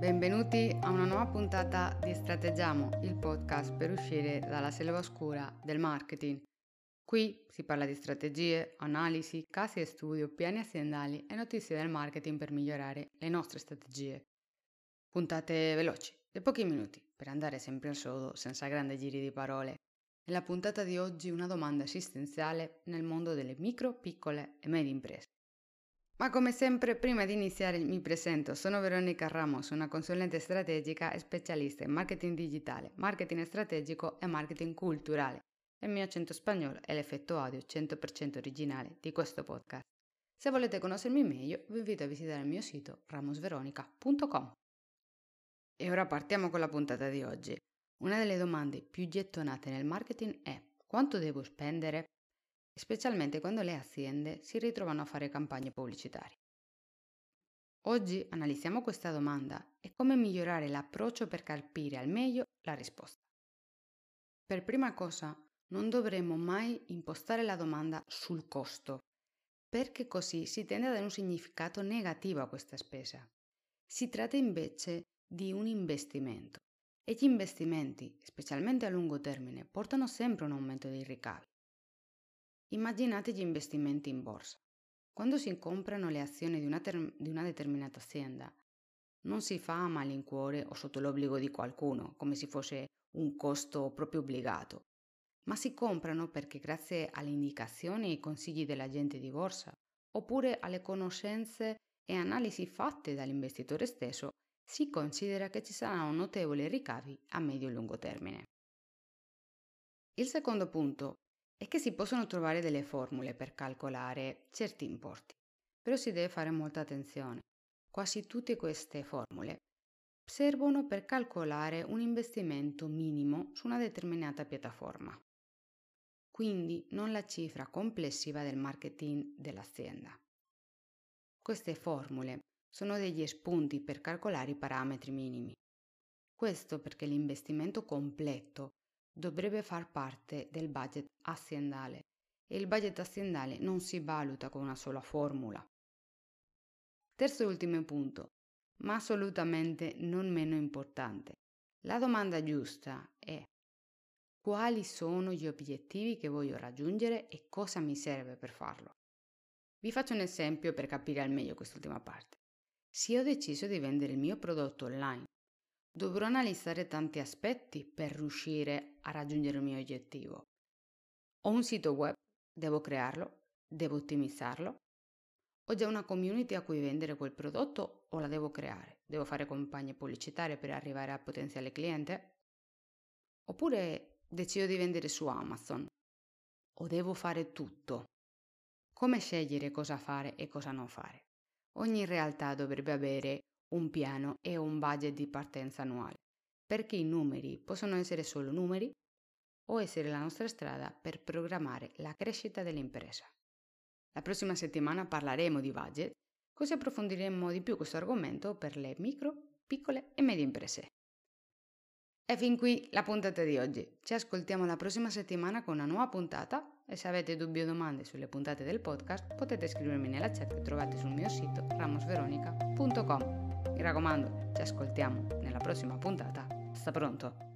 benvenuti a una nuova puntata di Strateggiamo, il podcast per uscire dalla selva oscura del marketing. Qui si parla di strategie, analisi, casi e studio, piani aziendali e notizie del marketing per migliorare le nostre strategie. Puntate veloci, di pochi minuti, per andare sempre al sodo senza grandi giri di parole. Nella puntata di oggi una domanda esistenziale nel mondo delle micro, piccole e medie imprese. Ma come sempre, prima di iniziare mi presento, sono Veronica Ramos, una consulente strategica e specialista in marketing digitale, marketing strategico e marketing culturale. Il mio accento spagnolo è l'effetto audio 100% originale di questo podcast. Se volete conoscermi meglio, vi invito a visitare il mio sito ramosveronica.com. E ora partiamo con la puntata di oggi. Una delle domande più gettonate nel marketing è quanto devo spendere specialmente quando le aziende si ritrovano a fare campagne pubblicitarie. Oggi analizziamo questa domanda e come migliorare l'approccio per capire al meglio la risposta. Per prima cosa, non dovremmo mai impostare la domanda sul costo, perché così si tende a dare un significato negativo a questa spesa. Si tratta invece di un investimento e gli investimenti, specialmente a lungo termine, portano sempre un aumento dei ricavi. Immaginate gli investimenti in borsa. Quando si comprano le azioni di una, ter- di una determinata azienda, non si fa a malincuore o sotto l'obbligo di qualcuno, come se fosse un costo proprio obbligato, ma si comprano perché grazie alle indicazioni e ai consigli dell'agente di borsa, oppure alle conoscenze e analisi fatte dall'investitore stesso, si considera che ci saranno notevoli ricavi a medio e lungo termine. Il secondo punto è che si possono trovare delle formule per calcolare certi importi, però si deve fare molta attenzione. Quasi tutte queste formule servono per calcolare un investimento minimo su una determinata piattaforma, quindi non la cifra complessiva del marketing dell'azienda. Queste formule sono degli spunti per calcolare i parametri minimi. Questo perché l'investimento completo dovrebbe far parte del budget aziendale e il budget aziendale non si valuta con una sola formula. Terzo e ultimo punto, ma assolutamente non meno importante. La domanda giusta è quali sono gli obiettivi che voglio raggiungere e cosa mi serve per farlo. Vi faccio un esempio per capire al meglio quest'ultima parte. Se ho deciso di vendere il mio prodotto online Dovrò analizzare tanti aspetti per riuscire a raggiungere il mio obiettivo. Ho un sito web, devo crearlo, devo ottimizzarlo. Ho già una community a cui vendere quel prodotto o la devo creare? Devo fare campagne pubblicitarie per arrivare al potenziale cliente? Oppure decido di vendere su Amazon? O devo fare tutto? Come scegliere cosa fare e cosa non fare? Ogni realtà dovrebbe avere un piano e un budget di partenza annuale, perché i numeri possono essere solo numeri o essere la nostra strada per programmare la crescita dell'impresa. La prossima settimana parleremo di budget, così approfondiremo di più questo argomento per le micro, piccole e medie imprese. E fin qui la puntata di oggi. Ci ascoltiamo la prossima settimana con una nuova puntata e se avete dubbi o domande sulle puntate del podcast potete scrivermi nella chat che trovate sul mio sito ramosveronica.com. Mi raccomando, ci ascoltiamo nella prossima puntata. Sta pronto?